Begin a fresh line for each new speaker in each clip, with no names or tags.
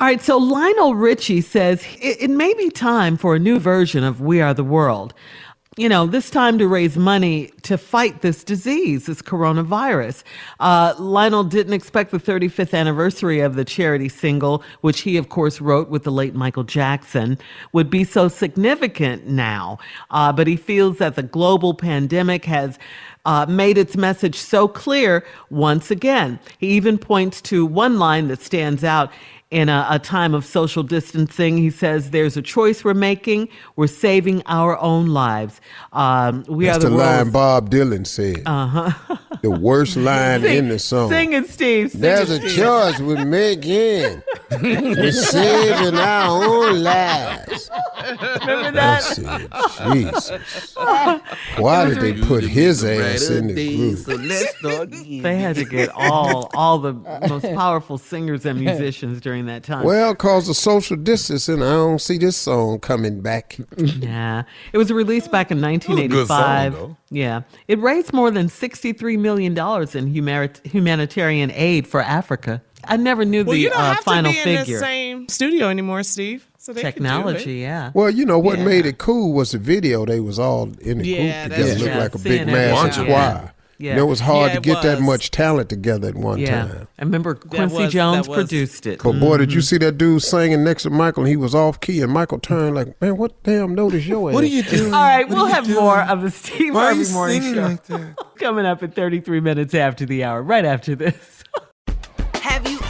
All right, so Lionel Richie says it, it, may be time for a new version of We Are the World. You know, this time to raise money to fight this disease, this coronavirus. Uh, Lionel didn't expect the 35th anniversary of the charity single, which he, of course, wrote with the late Michael Jackson, would be so significant now. Uh, but he feels that the global pandemic has uh, made its message so clear once again. He even points to one line that stands out in a, a, time of social distancing. He says there's a choice we're making. We're saving our own lives. Um, we
That's
are the,
the line Bob Dylan said.
Uh huh.
the worst line
sing,
in the song.
Sing it, Steve. Sing
there's
it,
a
Steve.
choice we're making. we're saving our own lives.
Remember that?
Said, Jesus. Why did they put his ass in the group?
So let's start again.
They had to get all all the most powerful singers and musicians during that time.
Well, cause of social distancing, I don't see this song coming back.
Yeah, it was released back in 1985.
song,
yeah, it raised more than 63 million dollars in humanit- humanitarian aid for Africa. I never knew
Well,
the
you don't
uh,
have
final
to be in
figure.
the same studio anymore, Steve. So they can do
Technology,
it.
yeah.
Well, you know what
Yeah.
made it cool was the video. They was all in the
Yeah,
group together,
true.
looked
Yeah,
like a big massive
everything. Yeah.
choir.
Yeah.
And it was hard
Yeah,
to
it
get that much talent together at one
Yeah,
time.
I remember Quincy
was-
Jones produced it.
But boy, did
Mm-hmm.
you see that dude singing next to Michael? and He was off key, and Michael turned like, "Man, what damn note is your
What are you doing?
All right,
What
we'll have
doing?
more of the Steve
Why are
Harvey
you
Morning Show
like that?
coming up at 33 minutes after the hour. Right after this.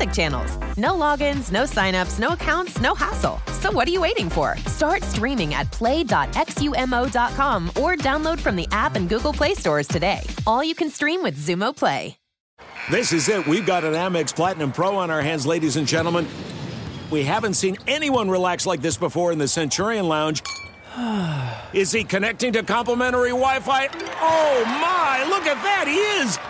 music channels. No logins, no signups, no accounts, no hassle. So what are you waiting for? Start streaming at play.xumo.com or download from the app and Google Play stores today. All you can stream with Xumo Play.
This is it. We've got an Amex Platinum Pro on our hands, ladies and gentlemen. We haven't seen anyone relax like this before in the Centurion Lounge. Is he connecting to complimentary Wi Fi? Oh my, look at that! He is!